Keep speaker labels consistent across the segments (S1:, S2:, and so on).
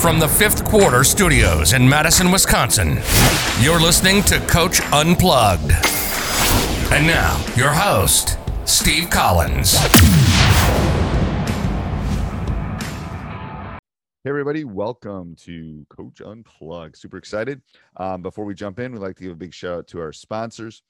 S1: From the fifth quarter studios in Madison, Wisconsin, you're listening to Coach Unplugged. And now, your host, Steve Collins.
S2: Hey, everybody, welcome to Coach Unplugged. Super excited. Um, before we jump in, we'd like to give a big shout out to our sponsors.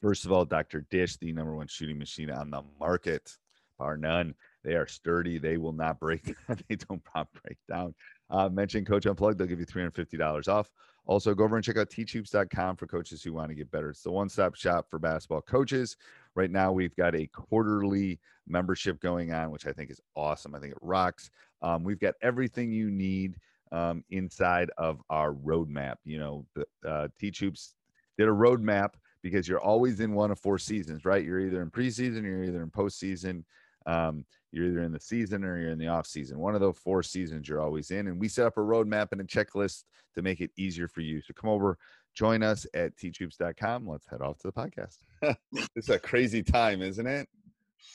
S2: First of all, Dr. Dish, the number one shooting machine on the market, bar none. They are sturdy. They will not break. they don't pop break down. Uh, mention Coach Unplugged. They'll give you $350 off. Also, go over and check out teachhoops.com for coaches who want to get better. It's the one stop shop for basketball coaches. Right now, we've got a quarterly membership going on, which I think is awesome. I think it rocks. Um, we've got everything you need um, inside of our roadmap. You know, the uh, Teach Hoops did a roadmap because you're always in one of four seasons, right? You're either in preseason, you're either in postseason. Um, you're either in the season or you're in the off season. One of those four seasons you're always in. And we set up a roadmap and a checklist to make it easier for you. So come over, join us at teachhoops.com. Let's head off to the podcast. it's a crazy time, isn't it?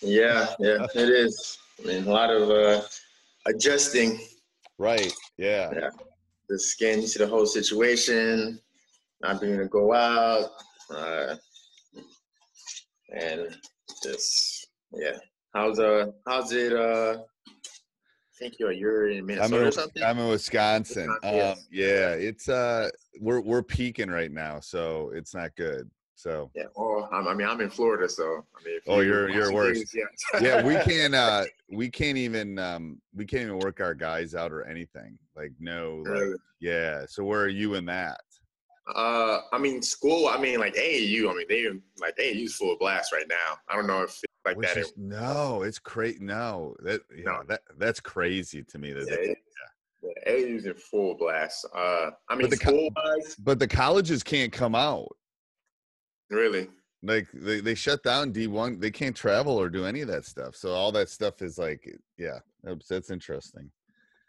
S3: Yeah, yeah, it is. I mean, a lot of uh, adjusting.
S2: Right. Yeah.
S3: Yeah. Just getting used to the whole situation, not being able to go out, uh, and just yeah. How's uh how's it uh I think you're you're in Minnesota
S2: I'm in,
S3: or something?
S2: I'm in Wisconsin.
S3: Wisconsin,
S2: Um,
S3: yes.
S2: yeah, it's uh we're we're peaking right now, so it's not good. So
S3: Yeah. Oh, I'm, I mean I'm in Florida, so I mean.
S2: Oh,
S3: you
S2: you're- you're worse.
S3: Yeah.
S2: yeah, we can't uh we can't even um we can't even work our guys out or anything. Like no like yeah. So where are you in that?
S3: Uh, I mean, school. I mean, like AAU. I mean, they like AAU's full blast right now. I don't know if like
S2: Which
S3: that.
S2: is- no, it's crazy. No, that yeah,
S3: No.
S2: that that's crazy to me. That
S3: yeah,
S2: they-
S3: it- yeah, AAU's in full blast. Uh, I mean,
S2: the co-
S3: wise,
S2: but the colleges can't come out.
S3: really.
S2: Like they, they shut down D one. They can't travel or do any of that stuff. So all that stuff is like, yeah, that's, that's interesting.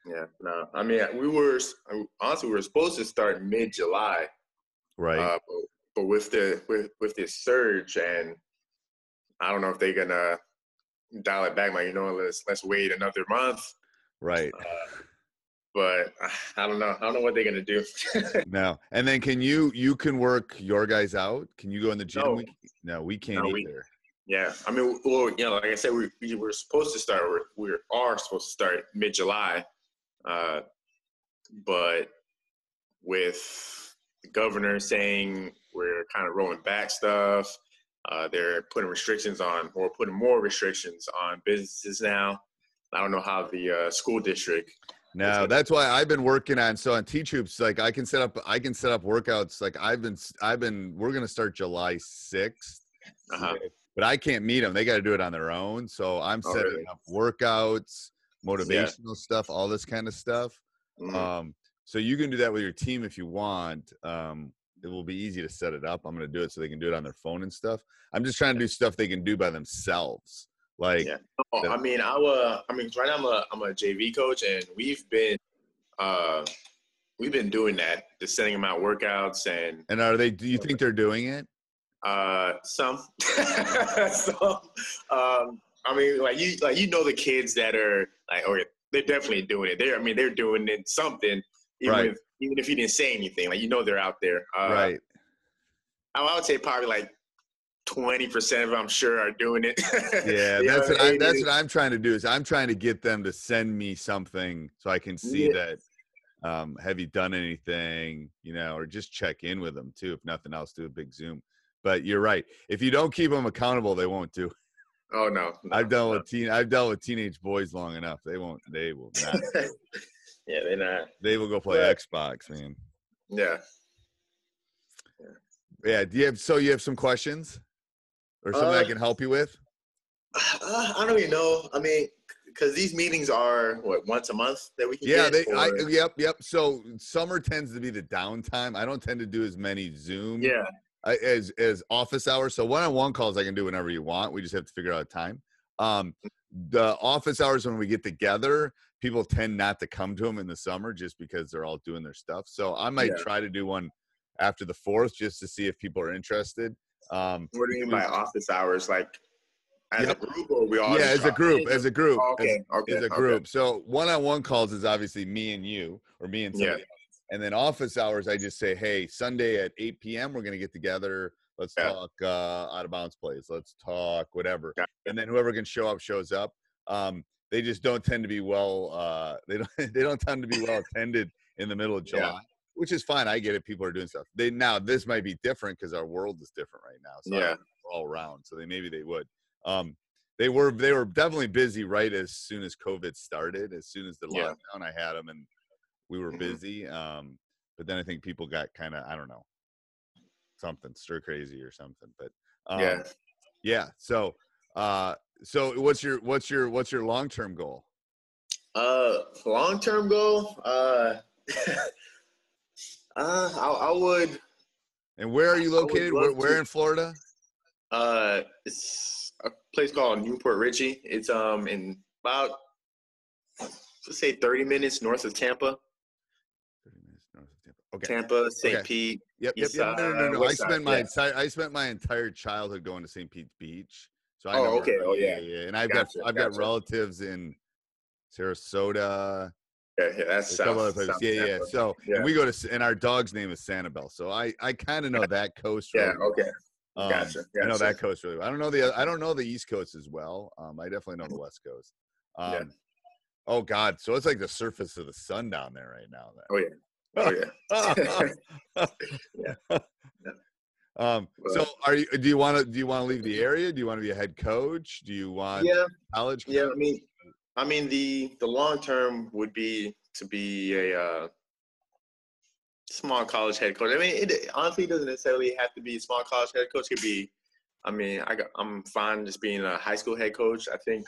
S3: Yeah, no. I mean, we were honestly we were supposed to start mid July,
S2: Right.
S3: uh, but, but with the with with this surge, and I don't know if they're gonna dial it back. Like, you know, let's let's wait another month.
S2: right.
S3: Uh, but I don't know. I don't know what they're gonna do.
S2: No. And then can you you can work your guys out? Can you go in the gym?
S3: No.
S2: We, no, we can't
S3: No, we-
S2: either.
S3: Yeah, I mean, well, you know, like I said, we we were supposed to start. We we are supposed to start mid July, uh, but with the governor saying we're kind of rolling back stuff, uh, they're putting restrictions on, or putting more restrictions on businesses now. I don't know how the uh, school district.
S2: No, that's why I've been working on so on Teach Hoops, like I can set up I can set up workouts. Like I've been I've been we're gonna start July sixth.
S3: Uh-huh.
S2: But I can't meet them. They got to do it on their own. So I'm
S3: Oh,
S2: setting
S3: really?
S2: up workouts, motivational stuff, all this kind of stuff.
S3: Mhm.
S2: Um, so you can do that with your team if you want. Um, it will be easy to set it up. I'm going to do it so they can do it on their phone and stuff. I'm just trying to do stuff they can do by themselves. Like,
S3: Yeah. I mean, I uh, I mean, right now I'm a I'm a JV coach, and we've been uh, we've been doing that, just sending them out workouts and
S2: and are they? Do you think they're doing it?
S3: uh, some, some. Um, I mean, like you, like you know, the kids that are like, or they're definitely doing it. They're, I mean, they're doing it something, even
S2: Right.
S3: if even if you didn't say anything, like you know, they're out there. Uh,
S2: right.
S3: I, would say probably like twenty percent of them, I'm sure, are doing it.
S2: Yeah, that's what
S3: I
S2: I'm. That's what I'm trying to do. Is I'm trying to get them to send me something so I can see that. Um, have you done anything? You know, or just check in with them too. If nothing else, do a big Zoom. But you're right. If you don't keep them accountable, they won't do.
S3: Oh no, no,
S2: I've dealt
S3: no.
S2: with teen. I've dealt with teenage boys long enough. They won't. They will not.
S3: yeah, they're not.
S2: they will go play
S3: But-
S2: Xbox, man.
S3: Yeah.
S2: Yeah. Do you have? So you have some questions, or something I
S3: Uh,
S2: can help you with?
S3: Uh, I don't even know. I mean, because these meetings are what once a month that we can
S2: Yeah,
S3: get.
S2: they. I, yep, yep. So summer tends to be the downtime. I don't tend to do as many Zoom
S3: yeah,
S2: I- as as office hours. So one-on-one calls I can do whenever you want. We just have to figure out a time. Um, the office hours when we get together, people tend not to come to them in the summer just because they're all doing their stuff. So I might
S3: Yeah.
S2: try to do one after the fourth just to see if people are interested. Um,
S3: what do you mean by office hours? Like as
S2: Yep.
S3: a group, or we all?
S2: yeah, as a group, as a group,
S3: Oh,
S2: as-
S3: okay, okay,
S2: is a
S3: okay.
S2: group. So one-on-one calls is obviously me and you, or me and
S3: Yeah.
S2: somebody. else. And then office hours, I just say, hey, Sunday at 8 p.m. We're gonna get together. Let's
S3: Yeah.
S2: talk uh, out of bounds plays. Let's talk whatever.
S3: Yeah.
S2: And then whoever can show up shows up. Um, they just don't tend to be well. Uh, they don't. They don't tend to be well attended in the middle of
S3: Yeah.
S2: July, which is fine. I get it. People are doing stuff. They now this might be different because our world is different right now. So
S3: Yeah.
S2: all around. So they maybe they would. Um, they were they were definitely busy right as soon as COVID started. As soon as the
S3: Yeah.
S2: lockdown, I had them, and we were
S3: Mhm.
S2: busy. Um, but then I think people got kind of I don't know something stir crazy or something. But um,
S3: yeah.
S2: yeah. So uh, so what's your what's your what's your long term goal?
S3: Uh, long term goal. Uh, uh, I, I would.
S2: And where are you located? Where, where in Florida?
S3: Uh, it's a place called New Port Richey. It's um in about let's say thirty minutes north of Tampa.
S2: 30 minutes north of Tampa. Okay.
S3: Tampa, St.
S2: Okay.
S3: Pete.
S2: Yep, yep, yep. No, no, no, no. I spent my
S3: yeah.
S2: entire I spent my entire childhood going to St. Pete's Beach. So I
S3: Oh,
S2: know
S3: okay. Oh, yeah.
S2: yeah. And I've
S3: Gotcha,
S2: got I've got relatives in Sarasota.
S3: Yeah, yeah, that's
S2: a
S3: south.
S2: other places.
S3: south
S2: Yeah, yeah. So
S3: Yeah.
S2: and we go to and our dog's name is Sanibel. So I I kind of know that coast.
S3: Yeah.
S2: really well.
S3: Okay.
S2: Um,
S3: Gotcha,
S2: I know that coast really well. I don't know the I don't know the East Coast as well. Um, I definitely know the West Coast. Um,
S3: Yeah.
S2: Oh God, so it's like the surface of the sun down there right now. Then.
S3: Oh yeah. Oh yeah. Yeah.
S2: Um, so are you? Do you want to? Do you want to leave the area? Do you want to be a head coach? Do you want
S3: Yeah.
S2: college?
S3: Yeah. I
S2: coach?
S3: mean, I mean the the long term would be to be a uh, small college head coach. I mean, it honestly doesn't necessarily have to be a small college head coach. It could be. I mean, I got, I'm fine just being a high school head coach. I think.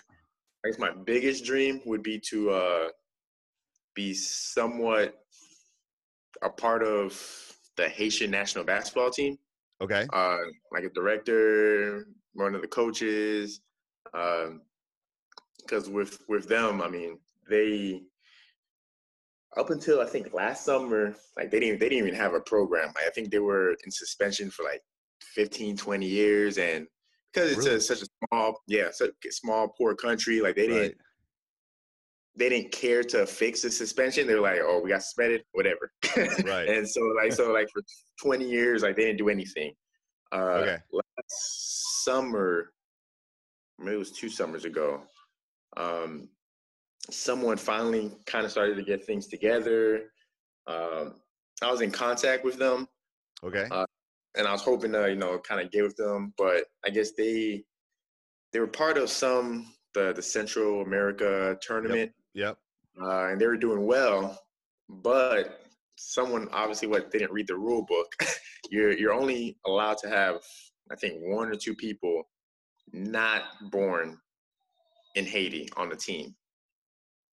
S3: I guess my biggest dream would be to uh, be somewhat a part of the Haitian national basketball team.
S2: Okay.
S3: uh, like a director, one of the coaches. Because with with them, I mean, they up until I think last summer, like they didn't they didn't even have a program. Like, I think they were in suspension for like 15, 20 years, and because it's
S2: Really?
S3: a, such a small, yeah, such a small poor country, like they didn't
S2: Right.
S3: They didn't care to fix the suspension. They were like, "Oh, we got suspended, whatever."
S2: Right.
S3: and so, like, so like for 20 years, like they didn't do anything. Uh,
S2: Okay.
S3: Last summer, maybe it was two summers ago. Um, someone finally kind of started to get things together. Um, I was in contact with them,
S2: Okay.
S3: uh, and I was hoping to, you know, kind of get with them, but I guess they they were part of some the the Central America tournament
S2: Yep.
S3: Uh, and they were doing well, but someone obviously what didn't read the rule book. you're you're only allowed to have I think one or two people not born in Haiti on the team.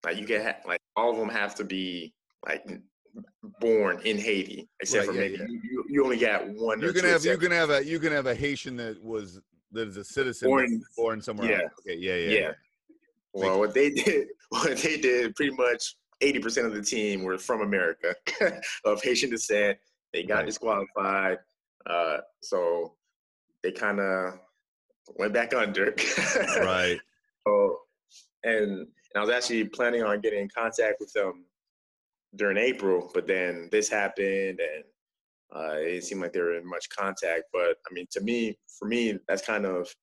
S3: Like you get like all of them have to be like born in Haiti, except
S2: Right,
S3: for
S2: yeah,
S3: maybe
S2: yeah.
S3: You, you only got one.
S2: You can have you can have a you can have a Haitian that was that is a citizen
S3: Born-
S2: born somewhere
S3: yeah.
S2: else. Okay, yeah, yeah,
S3: Yeah. Well, what they did, what they did, pretty much eighty percent of the team were from America, of Haitian descent. They got disqualified, uh, so they kind of went back under.
S2: Right.
S3: So, and, and I was actually planning on getting in contact with them during April, but then this happened, and uh, it didn't seem like they were in much contact. But I mean, to me, for me, that's kind of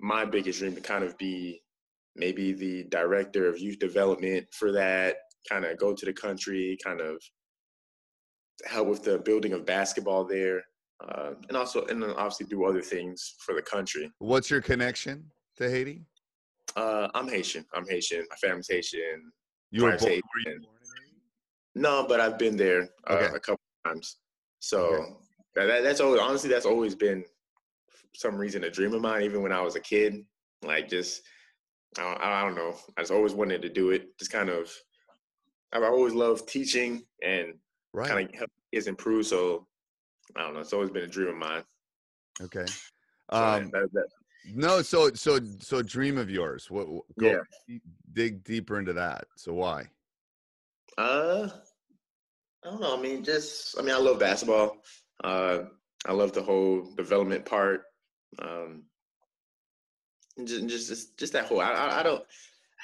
S3: my biggest dream to kind of be maybe the director of youth development for that. Kind of go to the country, kind of help with the building of basketball there, uh, and also and then obviously do other things for the country.
S2: What's your connection to Haiti?
S3: Uh, I'm Haitian. I'm Haitian. My family's Haitian.
S2: You were born,
S3: Haiti.
S2: were you born?
S3: No, but I've been there uh,
S2: Okay.
S3: a couple times. So
S2: Okay.
S3: that, that- that's always honestly that's always been some reason a dream of mine. Even when I was a kid, like just I don't, I don't know. I just always wanted to do it. Just kind of I've always loved teaching and
S2: Right.
S3: kind of help kids improve. So I don't know. It's always been a dream of mine.
S2: okay. Um,
S3: that- that-
S2: no, so so so dream of yours. What? what- Go,
S3: Yeah.
S2: Dig deeper into that. So why?
S3: Uh, I don't know. I mean, just I mean, I love basketball. Uh, I love the whole development part. Um, just just just, that whole. I, I I don't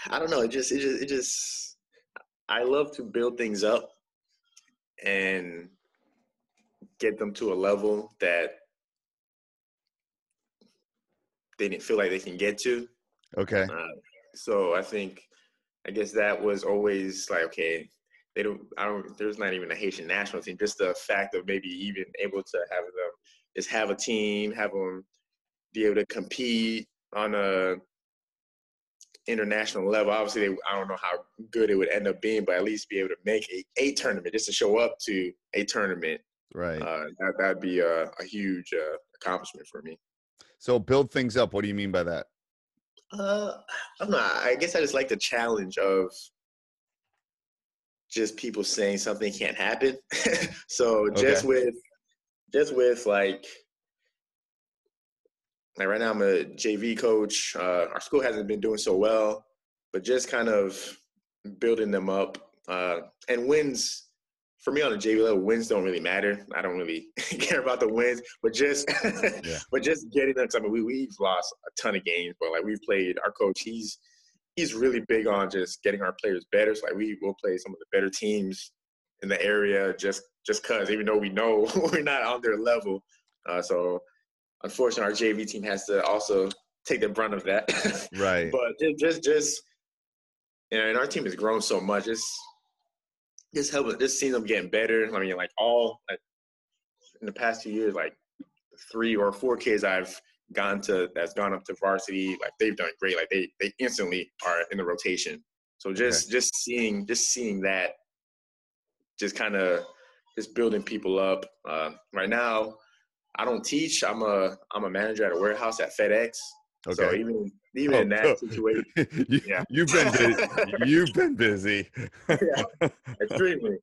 S3: I don't know. It just it just it just I love to build things up and get them to a level that they didn't feel like they can get to.
S2: Okay.
S3: Uh, so I think, I guess that was always like, okay, they don't, I don't, there's not even a Haitian national team. Just the fact of maybe even able to have them, just have a team, have them be able to compete on a international level. Obviously, they, I don't know how good it would end up being, but at least be able to make a, a tournament, just to show up to a tournament.
S2: Right.
S3: Uh, that, that'd be a, a huge uh, accomplishment for me.
S2: so build things up. What do you mean by that?
S3: Uh, I don't know. I guess I just like the challenge of just people saying something can't happen. so just
S2: Okay.
S3: with, just with like, like right now I'm a JV coach. Uh, our school hasn't been doing so well, but just kind of building them up. Uh, and wins for me on the JV level, wins don't really matter. I don't really care about the wins, but just
S2: Yeah.
S3: but just getting them. I mean, we we've lost a ton of games, but like we've played. Our coach, he's he's really big on just getting our players better. So like we will play some of the better teams in the area just just cause even though we know we're not on their level. Uh, so unfortunately, our JV team has to also take the brunt of that.
S2: Right.
S3: but just just just you know, and our team has grown so much. It's just helping, just seeing them getting better. I mean, like all like in the past two years, like three or four kids I've gone to that's gone up to varsity, like they've done great. Like they they instantly are in the rotation. So just just seeing just seeing that, just kind of just building people up. Uh, right now, I don't teach. I'm a I'm a manager at a warehouse at FedEx.
S2: Okay.
S3: So even even
S2: Oh,
S3: in that situation,
S2: you,
S3: Yeah.
S2: You've been busy. You've been busy.
S3: yeah, extremely,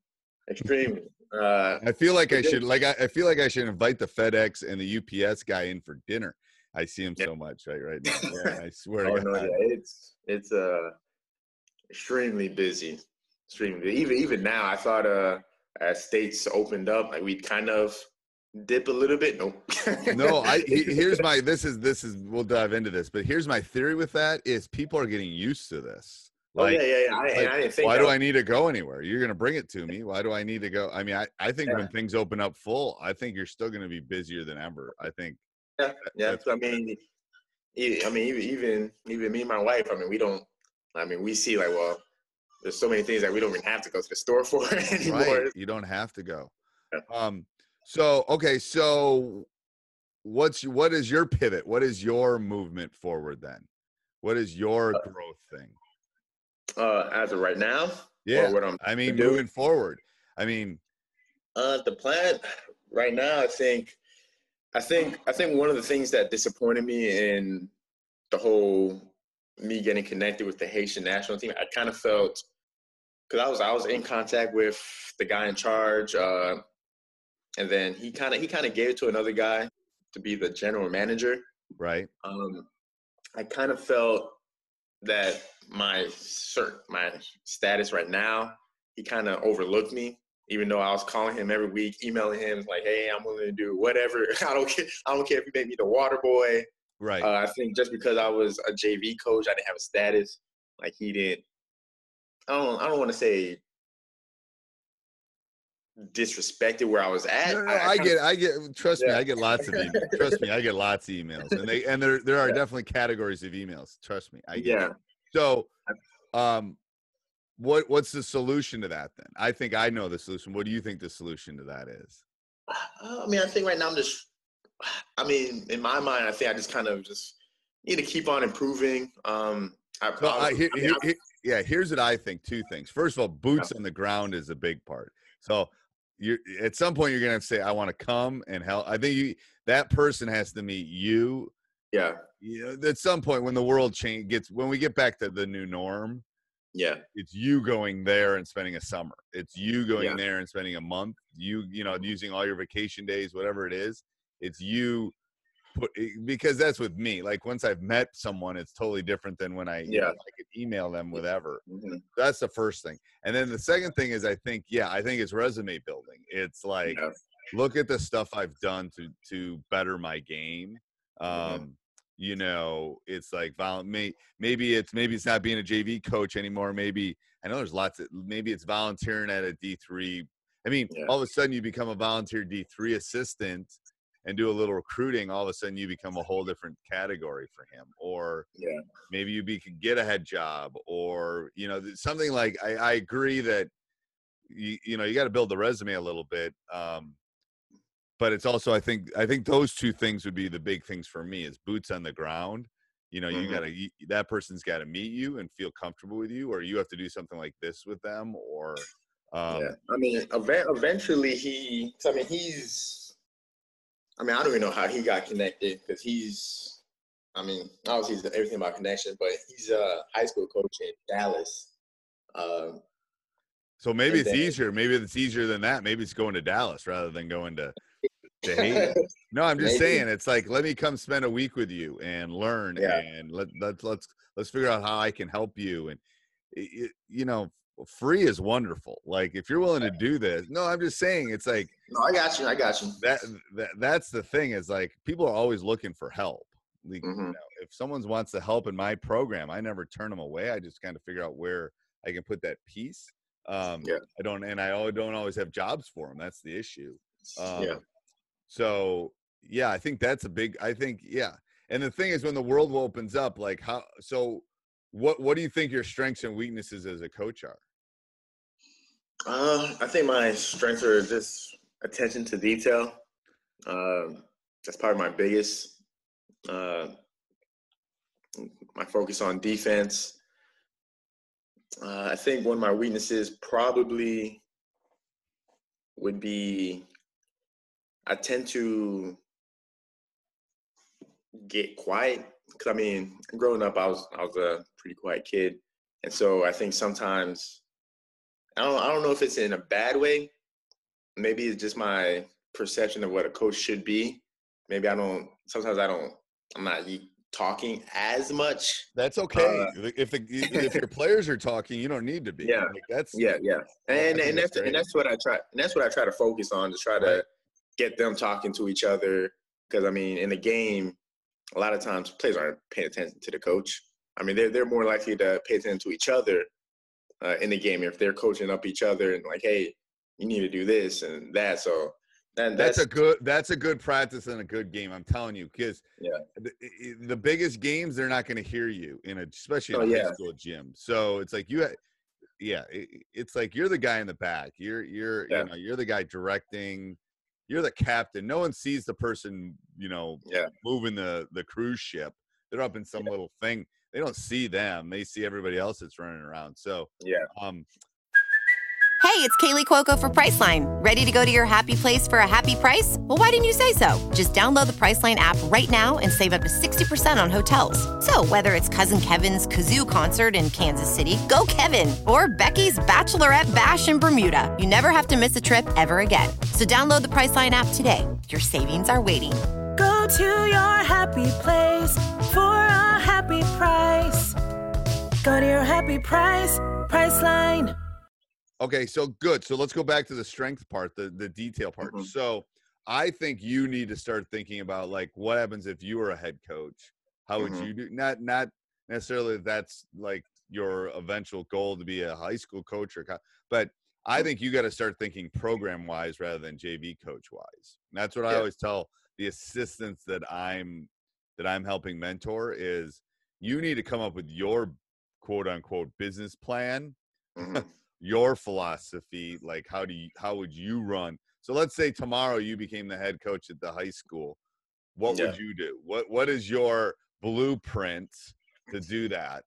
S3: extremely. Uh,
S2: I feel like I should like I, I feel like I should invite the FedEx and the UPS guy in for dinner. I see him
S3: Yeah.
S2: so much right right now. Yeah, I swear
S3: oh
S2: to
S3: no, yeah, it's it's uh extremely busy, extremely. Busy. Even even now, I thought uh as states opened up, like we'd kind of dip a little bit. Nope.
S2: no, I here's my this is this is we'll dive into this, but here's my theory with that is people are getting used to this.
S3: oh yeah, yeah, yeah. I,
S2: like,
S3: I didn't think.
S2: why do I need to go anywhere? You're gonna bring it to me. Why do I need to go? I mean, I, I think when things open up full, I think you're still gonna be busier than ever. I think
S3: Yeah, yeah. I mean, I mean, even even even me and my wife. I mean, we don't. I mean, we see like, well, there's so many things that we don't even have to go to the store for anymore.
S2: right. You don't have to go.
S3: Yeah.
S2: Um so okay, so what's what is your pivot? What is your movement forward then? What is your growth thing?
S3: Uh, as of right now,
S2: Yeah.
S3: what I'm
S2: I mean, moving forward. I mean,
S3: Uh, the plan right now, I think, I think, I think one of the things that disappointed me in the whole me getting connected with the Haitian national team, I kind of felt because I was I was in contact with the guy in charge, uh, and then he kind of he kind of gave it to another guy to be the general manager.
S2: Right.
S3: Um, I kind of felt that my cert, my status right now, he kind of overlooked me. Even though I was calling him every week, emailing him like, "Hey, I'm willing to do whatever. I don't care. I don't care if you make me the water boy."
S2: Right.
S3: Uh, I think just because I was a JV coach, I didn't have a status. Like he didn't. I don't. I don't want to say disrespected where I was at.
S2: No, no, no,
S3: I,
S2: I,
S3: I
S2: get,
S3: kinda-
S2: I get. Trust me, I get lots of emails. Trust me, I get lots of emails, and they and there there are
S3: Yeah.
S2: definitely categories of emails. Trust me, I get.
S3: Yeah.
S2: It. So, um, what what's the solution to that then? I think I know the solution. What do you think the solution to that is?
S3: Uh, I mean, I think right now I'm just. I mean, in my mind, I think I just kind of just need to keep on improving. Um, I, I,
S2: here,
S3: I mean,
S2: here- here- yeah, here's what I think. Two things. First of all, boots on the ground is a big part. So you at some point you're gonna have to say, I want to come and help. I think you that person has to meet you.
S3: yeah,
S2: You know, at some point when the world change gets when we get back to the new norm,
S3: yeah,
S2: it's you going there and spending a summer. It's you going
S3: Yeah.
S2: there and spending a month. You you know using all your vacation days, whatever it is. It's you put eh, because that's with me. Like once I've met someone, it's totally different than when I you know,
S3: Yeah.
S2: I could email them whatever.
S3: mhm,
S2: That's the first thing. And then the second thing is I think yeah I think it's resume building. It's like
S3: yeah,
S2: look at the stuff I've done to to better my game.
S3: Mhm.
S2: Um, you know, it's like may, maybe it's maybe it's not being a JV coach anymore. Maybe I know there's lots of maybe it's volunteering at a D three. I mean,
S3: Yeah.
S2: all of a sudden you become a volunteer D three assistant and do a little recruiting. All of a sudden you become a whole different category for him. Or
S3: yeah,
S2: maybe you be, could get a head job or you know something like I, I agree that you, you know you got to build the resume a little bit um but it's also i think i think those two things would be the big things for me is boots on the ground you know you
S3: Mhm.
S2: gotta you, that person's got to meet you and feel comfortable with you or you have to do something like this with them or um
S3: yeah. I mean, eve- eventually he. I mean, he's. I mean, I don't even know how he got connected because he's. I mean, obviously he's everything about connection, but he's a high school coach in Dallas. Um,
S2: so maybe it's
S3: then-
S2: easier maybe it's easier than that maybe it's going to dallas rather than going to to Haiti. No, I'm just
S3: Maybe.
S2: saying it's like let me come spend a week with you and learn
S3: Yeah.
S2: and let let's let's let's figure out how I can help you and it- you know free is wonderful. Like if you're willing to do this, no, I'm just saying it's like
S3: no, I got you. I got you.
S2: that that that's the thing is like people are always looking for help. Like, you
S3: Mhm.
S2: know, if someone wants to help in my program, I never turn them away. I just kind of figure out where I can put that piece. Um,
S3: Yeah.
S2: I don't, and I don't always have jobs for them. That's the issue. Um,
S3: yeah.
S2: So yeah, I think that's a big. I think yeah, and the thing is, when the world opens up, like how? So what? What do you think your strengths and weaknesses as a coach are?
S3: Uh, I think my strengths are just attention to detail. Um, that's probably my biggest. Uh, my focus on defense. Uh, I think one of my weaknesses probably would be I tend to get quiet because I mean, growing up, I was I was a pretty quiet kid, and so I think sometimes I don't I don't know if it's in a bad way. Maybe it's just my perception of what a coach should be. Maybe I don't. Sometimes I don't. I'm not talking as much.
S2: That's okay.
S3: Uh,
S2: if the if your players are talking, you don't need to be.
S3: Yeah.
S2: Like, that's
S3: Yeah, yeah, and and
S2: that's
S3: that's and that's what I try. And that's what I try to focus on to try to
S2: Right.
S3: get them talking to each other. Because I mean, in the game, a lot of times players aren't paying attention to the coach. I mean, they're they're more likely to pay attention to each other uh, in the game if they're coaching up each other and like, hey, you need to do this and that. So that,
S2: that's a good that's a good practice and a good game. I'm telling you, because
S3: Yeah.
S2: the, the biggest games they're not going to hear you in a especially in
S3: Oh,
S2: a
S3: yeah.
S2: high school gym. So it's like you, yeah, it, it's like you're the guy in the back. You're you're
S3: Yeah.
S2: you know you're the guy directing. You're the captain. No one sees the person you know
S3: Yeah.
S2: moving the the cruise ship. They're up in some little thing. They don't see them. They see everybody else that's running around. So
S3: Yeah.
S2: um,
S4: Hey, it's Kaley Cuoco for Priceline. Ready to go to your happy place for a happy price? Well, why didn't you say so? Just download the Priceline app right now and save up to 60% on hotels. So, whether it's Cousin Kevin's Kazoo concert in Kansas City, go Kevin, or Becky's Bachelorette Bash in Bermuda, you never have to miss a trip ever again. So, download the Priceline app today. Your savings are waiting.
S5: Go to your happy place for a happy price. Go to your happy price, Priceline.
S2: Okay, so good. So let's go back to the strength part, the the detail part.
S3: Mhm.
S2: So I think you need to start thinking about like what happens if you were a head coach. How would
S3: Mhm.
S2: you do? Not not necessarily that's like your eventual goal to be a high school coach or, co- but I think you got to start thinking program wise rather than JV coach wise. And that's what I always tell the assistants that I'm that I'm helping mentor is you need to come up with your quote unquote business plan
S3: Mhm.
S2: your philosophy like how do you how would you run so let's say tomorrow you became the head coach at the high school what
S3: Yeah.
S2: would you do what what is your blueprint to do that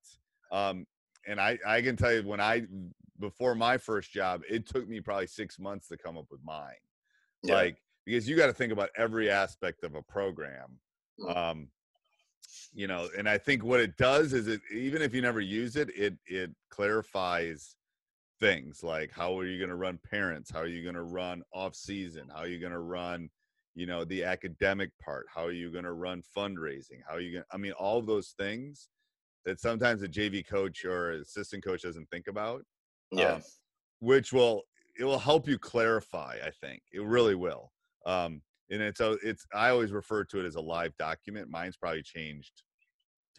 S2: um and i i can tell you when i before my first job it took me probably six months to come up with mine
S3: Yeah.
S2: like because you got to think about every aspect of a program
S3: Mm.
S2: um you know and i think what it does is it even if you never use it it it clarifies things like how are you going to run parents? How are you going to run off season? How are you going to run you know the academic part? How are you going to run fundraising? How are you going i mean all of those things that sometimes a jv coach or assistant coach doesn't think about
S3: yeah.
S2: um, which will it will help you clarify i think. It really will um and it's a it's i always refer to it as a live document mine's probably changed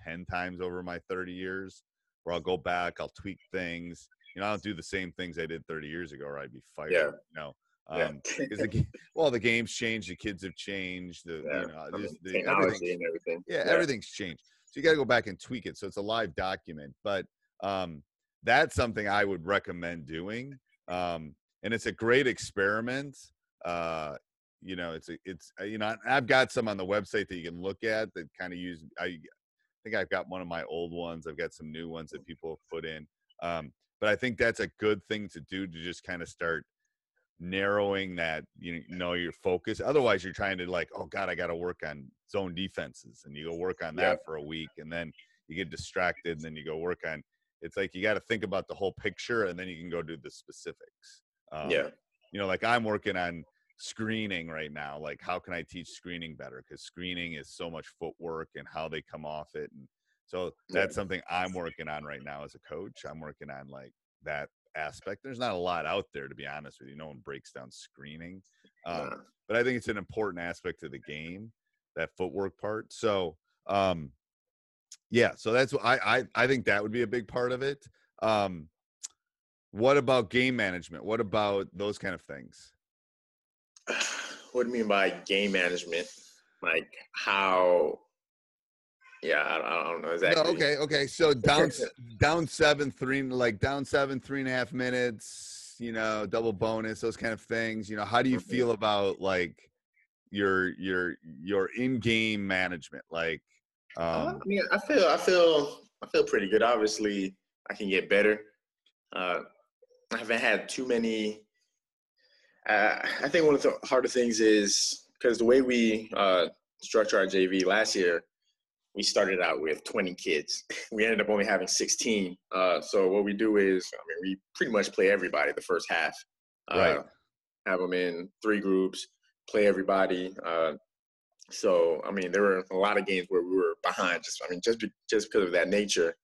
S2: 10 times over my 30 years where i'll go back i'll tweak things you know i don't do the same things i did 30 years ago or i'd be fired
S3: Yeah.
S2: you know
S3: Yeah.
S2: um 'cause the, well the game's changed the kids have changed the
S3: yeah.
S2: you know
S3: I mean,
S2: just the, everything's-
S3: and everything.
S2: yeah, everything's changed so you got to go back and tweak it so it's a live document but um that's something i would recommend doing um and it's a great experiment uh you know it's a, it's uh, you know i've got some on the website that you can look at that kind of use i think i've got one of my old ones i've got some new ones that people have put in um but i think that's a good thing to do to just kind of start narrowing that you know your focus otherwise you're trying to like oh god i got to work on zone defenses and you go work on that
S3: Yeah.
S2: for a week and then you get distracted and then you go work on it's like you got to think about the whole picture and then you can go do the specifics um,
S3: yeah.
S2: you know like i'm working on screening right now like how can i teach screening better? Because screening is so much footwork and how they come off it and so that's something i'm working on right now as a coach. I'm working on like that aspect. There's not a lot out there to be honest with you. No one breaks down screening um, but i think it's an important aspect of the game that footwork part. So um yeah so that's what i i, I think that would be a big part of it. Um what about game management? What about those kind of things
S3: what do you mean by game management? Like how? Yeah, I, I don't know exactly.
S2: No, okay, okay. So down down seven, three like down seven, three and a half minutes. You know, double bonus, those kind of things. You know, how do you
S3: Mhm.
S2: feel about like your your your in game management? Like,
S3: Uh,
S2: um,
S3: I mean, I feel, I feel, I feel pretty good. Obviously, I can get better. Uh, I haven't had too many. Uh, I think one of the harder things is because the way we uh, structure our JV last year, we started out with 20 kids. We ended up only having 16. Uh, so what we do is, I mean, we pretty much play everybody the first half. Uh,
S2: Right.
S3: Have them in three groups, play everybody. Uh, so I mean, there were a lot of games where we were behind. Just I mean, just be, just because of that nature.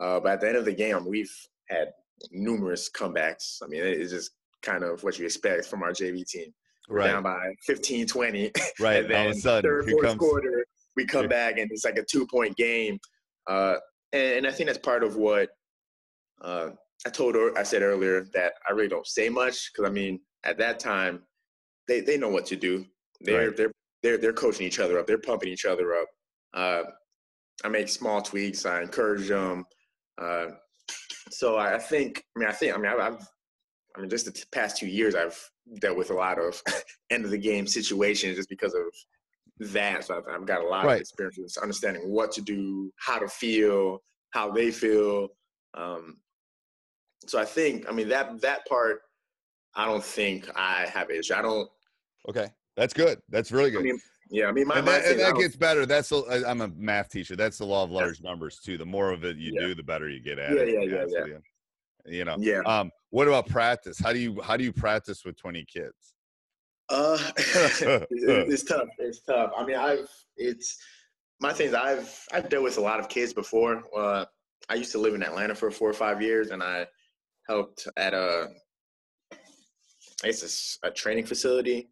S3: Uh, but at the end of the game, we've had numerous comebacks. I mean, it- it's just kind of what you expect from our JV team. We're
S2: right,
S3: down by 15, 20.
S2: right.
S3: and
S2: all
S3: then
S2: of a sudden,
S3: third, fourth
S2: comes
S3: quarter, we come back and it's like a two point game. Uh, and, and I think that's part of what uh, I told her. I said earlier that I really don't say much because I mean, at that time, they, they know what to do. They're
S2: Right.
S3: they're they're they're coaching each other up. They're pumping each other up. Uh, I make small tweaks. I encourage them. Uh, so I I think. I mean, I think. I mean, I've, I've I mean, just the t- past two years, I've dealt with a lot of end of the game situations just because of that. So I've, I've got a lot
S2: Right.
S3: of experience with understanding what to do, how to feel, how they feel. Um, so I think, I mean, that that part, I don't think I have an issue. I don't.
S2: okay. That's good. That's really
S3: I
S2: good.
S3: mean, yeah. I mean, my,
S2: and that, and that gets better. That's I- I'm a math teacher. That's the law of large numbers too. The more of it you
S3: Yeah.
S2: do, the better you get at
S3: Yeah,
S2: it.
S3: yeah, yeah, yeah.
S2: You. Know.
S3: yeah.
S2: Um, what about practice? How do you how do you practice with 20 kids?
S3: Uh, it- it's tough. It's tough. I mean, I've it's my things. I've I've dealt with a lot of kids before. Uh, I used to live in Atlanta for four or five years, and I helped at a it's a training facility.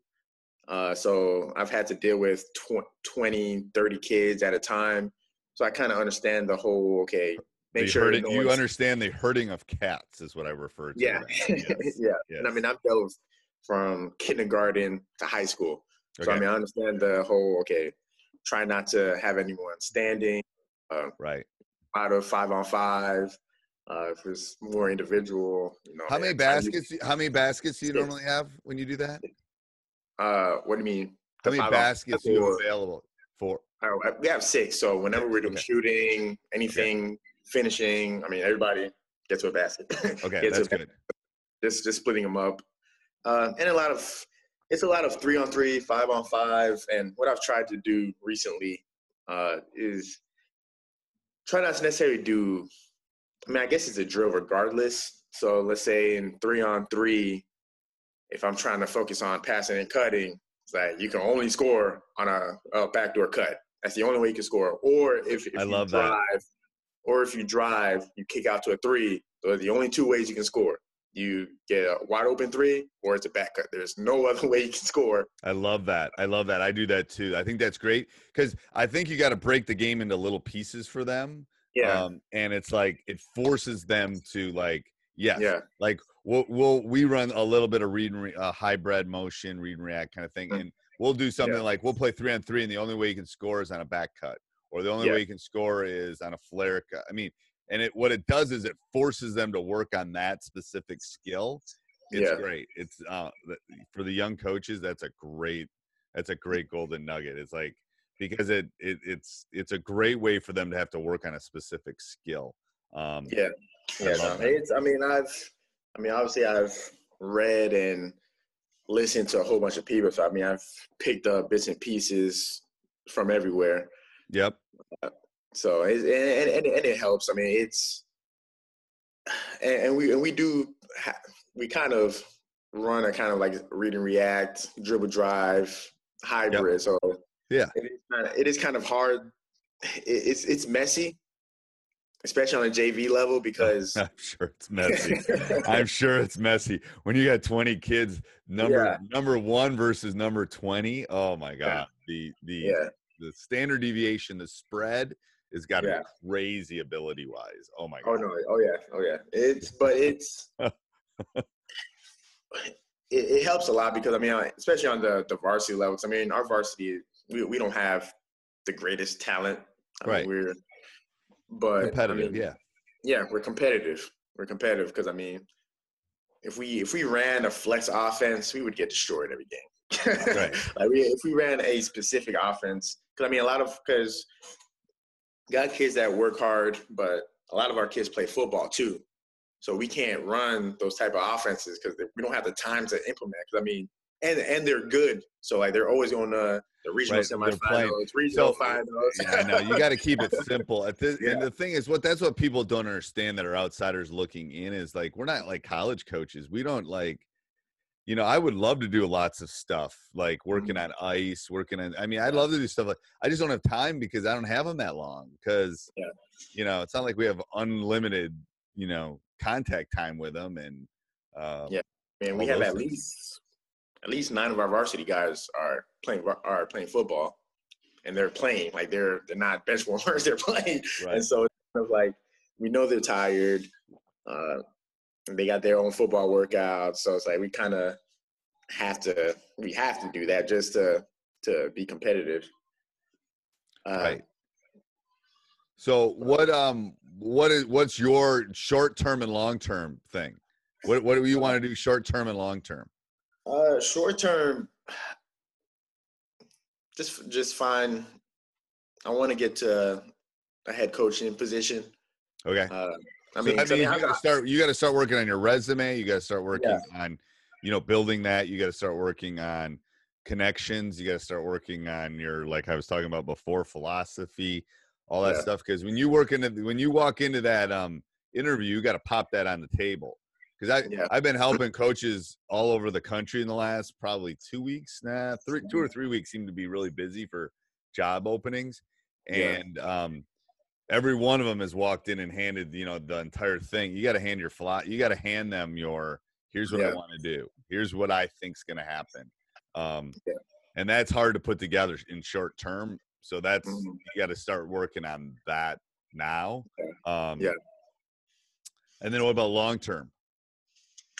S3: Uh, so I've had to deal with tw- 20, 30 kids at a time. So I kind of understand the whole. Okay, make sure
S2: herding- you understand the herding of cats is what I refer to.
S3: Yeah.
S2: Yes.
S3: yeah. And I mean, I've with from kindergarten to high school. So I mean, I understand the whole. Okay, try not to have anyone standing. Uh,
S2: right.
S3: out of five on five. Uh, if it's more individual, you know.
S2: How many baskets? How many baskets do you normally have when you do that?
S3: Uh, what do you mean?
S2: How many baskets are you
S3: five
S2: have
S3: or-
S2: available for?
S3: Uh, we have six. So whenever we're doing
S2: Okay.
S3: shooting, anything, finishing, I mean, everybody gets to a basket.
S2: Okay, that's good.
S3: Just just splitting them up, uh, and a lot of it's a lot of three on three, five on five, and what I've tried to do recently uh, is try not to necessarily do. I mean, I guess it's a drill regardless. So let's say in three on three, if I'm trying to focus on passing and cutting, it's like you can only score on a, a backdoor cut. That's the only way you can score. Or if, if
S2: I
S3: you
S2: love that.
S3: Or if you drive, you kick out to a three. Those are the only two ways you can score. You get a wide open three, or it's a back cut. There's no other way you can score.
S2: I love that. I love that. I do that too. I think that's great because I think you got to break the game into little pieces for them.
S3: Yeah,
S2: Um, and it's like it forces them to like, yes,
S3: yeah,
S2: like we'll, we'll we run a little bit of read and re, uh, hybrid motion, read and react kind of thing,
S3: Mm.
S2: and we'll do something
S3: Yeah.
S2: like we'll play three on three, and the only way you can score is on a back cut, or the only
S3: Yeah.
S2: way you can score is on a flare cut. I mean, and it what it does is it forces them to work on that specific skill. It's
S3: Yeah.
S2: great. It's uh for the young coaches. That's a great. That's a great golden nugget. It's like because it, it it's it's a great way for them to have to work on a specific skill. Um,
S3: yeah, yeah. No, it's. I mean, I've. I mean, obviously, I've read and listened to a whole bunch of people. So I mean, I've picked up bits and pieces from everywhere.
S2: Yep.
S3: Uh, so it, and, and, and it helps. I mean, it's and, and we and we do ha- we kind of run a kind of like read and react, dribble drive, hybrid. So
S2: Yeah.
S3: it is kind of, it is kind of hard. It, it's it's messy, especially on a JV level because
S2: I'm sure it's messy. I'm sure it's messy when you got 20 kids. Number
S3: Yeah.
S2: number one versus number 20. Oh my god, the the
S3: yeah
S2: the standard deviation, the spread has got to
S3: Yeah.
S2: be crazy ability wise. Oh my god.
S3: Oh
S2: god.
S3: no! Oh yeah! Oh yeah! It's but it's it, it helps a lot because I mean, especially on the the varsity levels. I mean, our varsity we we don't have the greatest talent. I
S2: Right.
S3: Mean, we're but
S2: Competitive,
S3: I mean,
S2: yeah.
S3: yeah, we're competitive. We're competitive because I mean, if we if we ran a flex offense, we would get destroyed every game.
S2: Right.
S3: like we, if we ran a specific offense, because I mean, a lot of because got kids that work hard, but a lot of our kids play football too. So we can't run those type of offenses because we don't have the time to implement. Because I mean, and and they're good. So like they're always on the the regional
S2: Right,
S3: semifinals, regional
S2: So,
S3: finals.
S2: Yeah, know. You got to keep it simple. At this,
S3: Yeah.
S2: And the thing is, what that's what people don't understand that are outsiders looking in is like we're not like college coaches. We don't like, you know, I would love to do lots of stuff like working
S3: Mm-hmm.
S2: on ice, working on. I mean, I'd love to do stuff like. I just don't have time because I don't have them that long. Because,
S3: Yeah.
S2: you know, it's not like we have unlimited, you know, contact time with them and. Uh,
S3: Yeah. And we have at
S2: things.
S3: least at least nine of our varsity guys are playing are playing football, and they're playing like they're they're not bench warmers. They're playing,
S2: Right.
S3: and so it's kind of like we know they're tired. Uh, they got their own football workout, so it's like we kind of have to we have to do that just to to be competitive. Uh,
S2: Right. So what um what is what's your short term and long term thing? What what do you want to do short term and long term?
S3: Uh, short term, just just find. I want to get to a head coaching position.
S2: Okay.
S3: Uh, I
S2: So
S3: mean, I mean,
S2: you got to start you got to start working on your resume, you got to start working
S3: Yeah.
S2: on you know building that, you got to start working on connections, you got to start working on your like I was talking about before philosophy, all that
S3: Yeah.
S2: stuff cuz when you work into when you walk into that um interview, you got to pop that on the table. because I
S3: Yeah.
S2: I've been helping coaches all over the country in the last probably two weeks now. Three, two or three weeks seem to be really busy for job openings, and um, every one of them has walked in and handed you know the entire thing. You got to hand your fly. You got to hand them your. Here's what I want to do. Here's what I think's going to happen. Um,
S3: Yeah.
S2: and that's hard to put together in short term. So that's
S3: Mhm.
S2: you got to start working on that now. Um,
S3: Yeah.
S2: And then what about long term?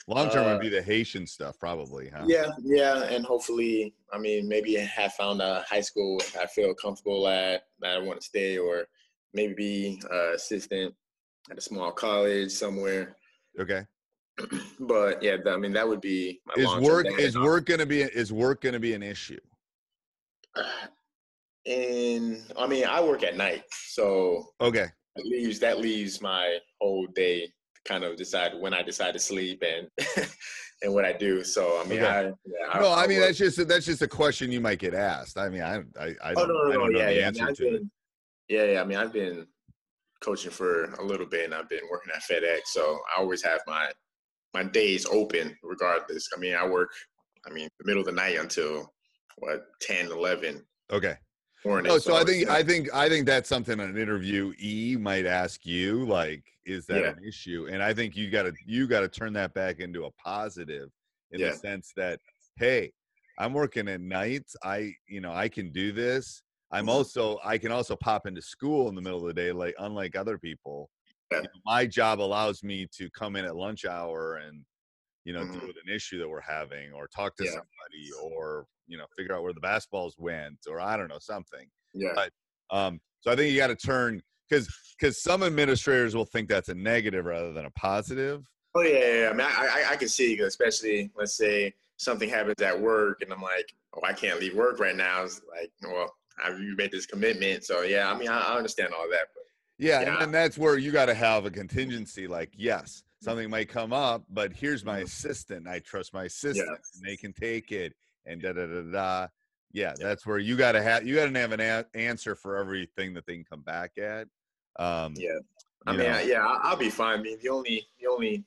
S2: Long term
S3: Uh,
S2: would be the Haitian stuff, probably, huh?
S3: Yeah, yeah, and hopefully, I mean, maybe have found a high school I feel comfortable at that I want to stay, or maybe be uh, assistant at a small college somewhere.
S2: Okay.
S3: But yeah, I mean, that would be my
S2: Is work is work going to be is work to be an issue?
S3: And I mean, I work at night, so
S2: Okay.
S3: that leaves that leaves my whole day kind of decide when I decide to sleep and and what I do. So I mean,
S2: Okay.
S3: I yeah,
S2: No, I mean that's just that's just a question you might get asked. I mean, I I, I
S3: Oh
S2: don't,
S3: no, no,
S2: I
S3: no,
S2: don't know
S3: yeah,
S2: the
S3: yeah. I
S2: answer
S3: mean,
S2: to it.
S3: been, yeah, yeah. I mean, I've been coaching for a little bit, and I've been working at FedEx, so I always have my my days open, regardless. I mean, I work. I mean, the middle of the night until what 10, 11
S2: Okay.
S3: morning.
S2: No, so I think I think I think that's something an interviewee might ask you, like, is that
S3: Yeah.
S2: an issue? And I think you gotta you gotta turn that back into a positive in
S3: Yeah.
S2: the sense that, hey, I'm working at nights. I, you know, I can do this. I'm
S3: Mhm.
S2: also I can also pop into school in the middle of the day, like unlike other people.
S3: Yeah.
S2: You know, my job allows me to come in at lunch hour and you know deal
S3: Mhm.
S2: with an issue that we're having or talk to
S3: Yeah.
S2: somebody or you know figure out where the basketballs went or i don't know something
S3: yeah,
S2: but- um so i think you got to turn because because some administrators will think that's a negative rather than a positive
S3: oh yeah, yeah, yeah. I mean, I, I I can see, especially let's say something happens at work, and I'm like, oh, I can't leave work right now. It's like, well, I you made this commitment, so yeah. I mean, I, I understand all that, but
S2: yeah,
S3: Yeah.
S2: and then that's where you got to have a contingency like yes something might come up but here's my
S3: Mhm.
S2: assistant i trust my assistant
S3: Yes.
S2: and they can take it and da da da da yeah, that's where you got to have you got to have an a- answer for everything that they can come back at um
S3: yeah. I mean. I, yeah, I'll be fine. I mean, the only, the only,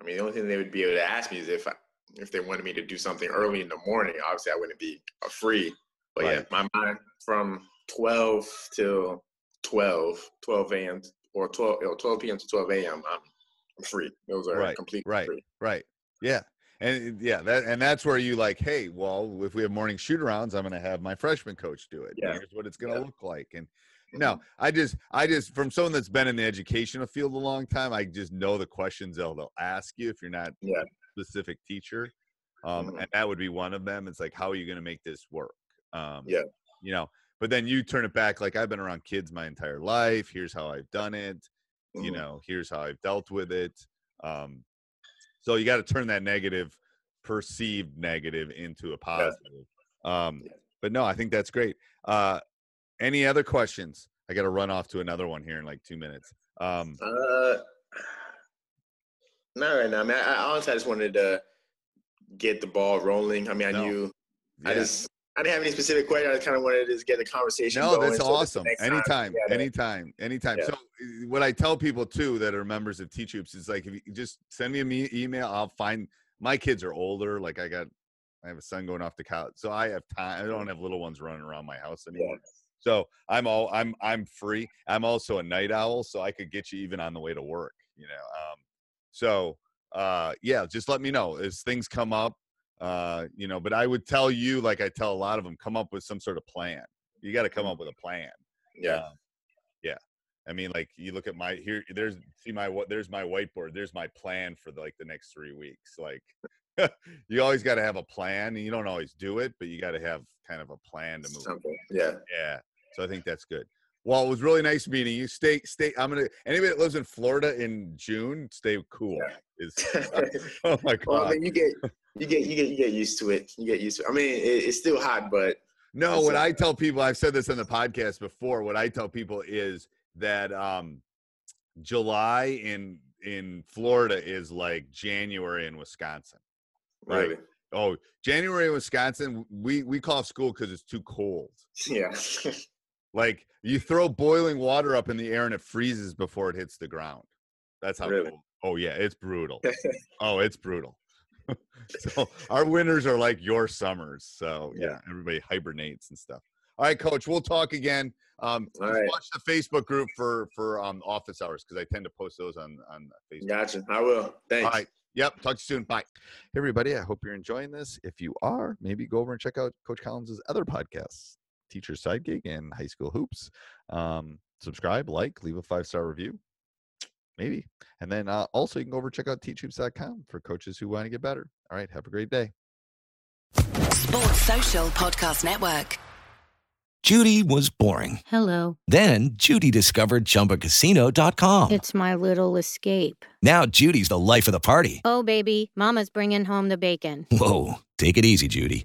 S3: I mean, the only thing they would be able to ask me is if I, if they wanted me to do something early in the morning. Obviously, I wouldn't be uh, free. But yeah, my mind from 12 till 12, 12 a.m. or 12, or 12 p.m. to 12 a.m. I'm, I'm free. Those are
S2: Right,
S3: completely
S2: right.
S3: free.
S2: Right. Yeah. And yeah, that and that's where you like, hey, well, if we have morning shoot arounds, I'm gonna have my freshman coach do it.
S3: Yeah.
S2: Here's what it's gonna
S3: Yeah.
S2: look like. And no, I just I just from someone that's been in the educational field a long time, I just know the questions they'll they'll ask you if you're not
S3: Yeah.
S2: a specific teacher. Um,
S3: Mhm.
S2: and that would be one of them. It's like, how are you gonna make this work? Um
S3: Yeah.
S2: you know, but then you turn it back like I've been around kids my entire life. Here's how I've done it you
S3: Mhm.
S2: know here's how i've dealt with it um so you got to turn that negative perceived negative into a positive um
S3: Yeah.
S2: but no i think that's great uh any other questions i got to run off to another one here in like two minutes um
S3: Uh, not right now. I mean, I, I honestly I just wanted to get the ball rolling. I mean, I
S2: No.
S3: knew I just I didn't have any specific question. I kind of wanted to just get the conversation
S2: no
S3: going.
S2: that's
S3: so
S2: awesome anytime
S3: we had a-
S2: anytime anytime
S3: Yeah.
S2: so uh, what i tell people too that are members of teach hoops is like if you just send me an me- email i'll find my kids are older like i got i have a son going off to college so i have time i don't have little ones running around my house anymore so i'm all i'm i'm free i'm also a night owl so i could get you even on the way to work you know um so uh yeah just let me know as things come up uh you know but i would tell you like i tell a lot of them come up with some sort of plan you got to come up with a plan
S3: Yeah.
S2: um, yeah i mean like you look at my here there's see my what there's my whiteboard there's my plan for like the next three weeks like you always got to have a plan and you don't always do it but you got to have kind of a plan to move
S3: Something. Yeah.
S2: yeah. So I think that's good. Well, it was really nice meeting you. Stay, stay. I'm gonna. Anybody that lives in Florida in June, stay cool. Is oh my god.
S3: well, I mean, you get you get you get you get used to it. You get used to. It. I mean, it, it's still hot, but
S2: no, what I tell people, I've said this on the podcast before. What I tell people is that um, July in in Florida is like January in Wisconsin. Right.
S3: really,
S2: Oh, January in Wisconsin, we we call school because it's too cold.
S3: yeah.
S2: Like you throw boiling water up in the air and it freezes before it hits the ground. That's how
S3: Really?
S2: cold. Oh yeah, it's brutal. oh, it's brutal. so our winters are like your summers. So yeah, everybody hibernates and stuff. All right, coach, we'll talk again. Um,
S3: All right.
S2: watch the Facebook group for for um, office hours because I tend to post those on on Facebook.
S3: Gotcha. I will. Thanks.
S2: All right. Yep. Talk to you soon. Bye. Hey, everybody. I hope you're enjoying this. If you are, maybe go over and check out Coach Collins' other podcasts, Teacher Side Gig and High School Hoops. Um, subscribe, like, leave a five star review. Maybe. And then uh, also, you can go over check out teachhoops.com for coaches who want to get better. All right. Have a great day.
S6: Sports Social Podcast Network.
S7: Judy was boring.
S8: Hello.
S7: Then Judy discovered ChumbaCasino.com.
S8: It's my little escape.
S7: Now Judy's the life of the party.
S8: Oh, baby, Mama's bringing home the bacon.
S7: Whoa, take it easy, Judy.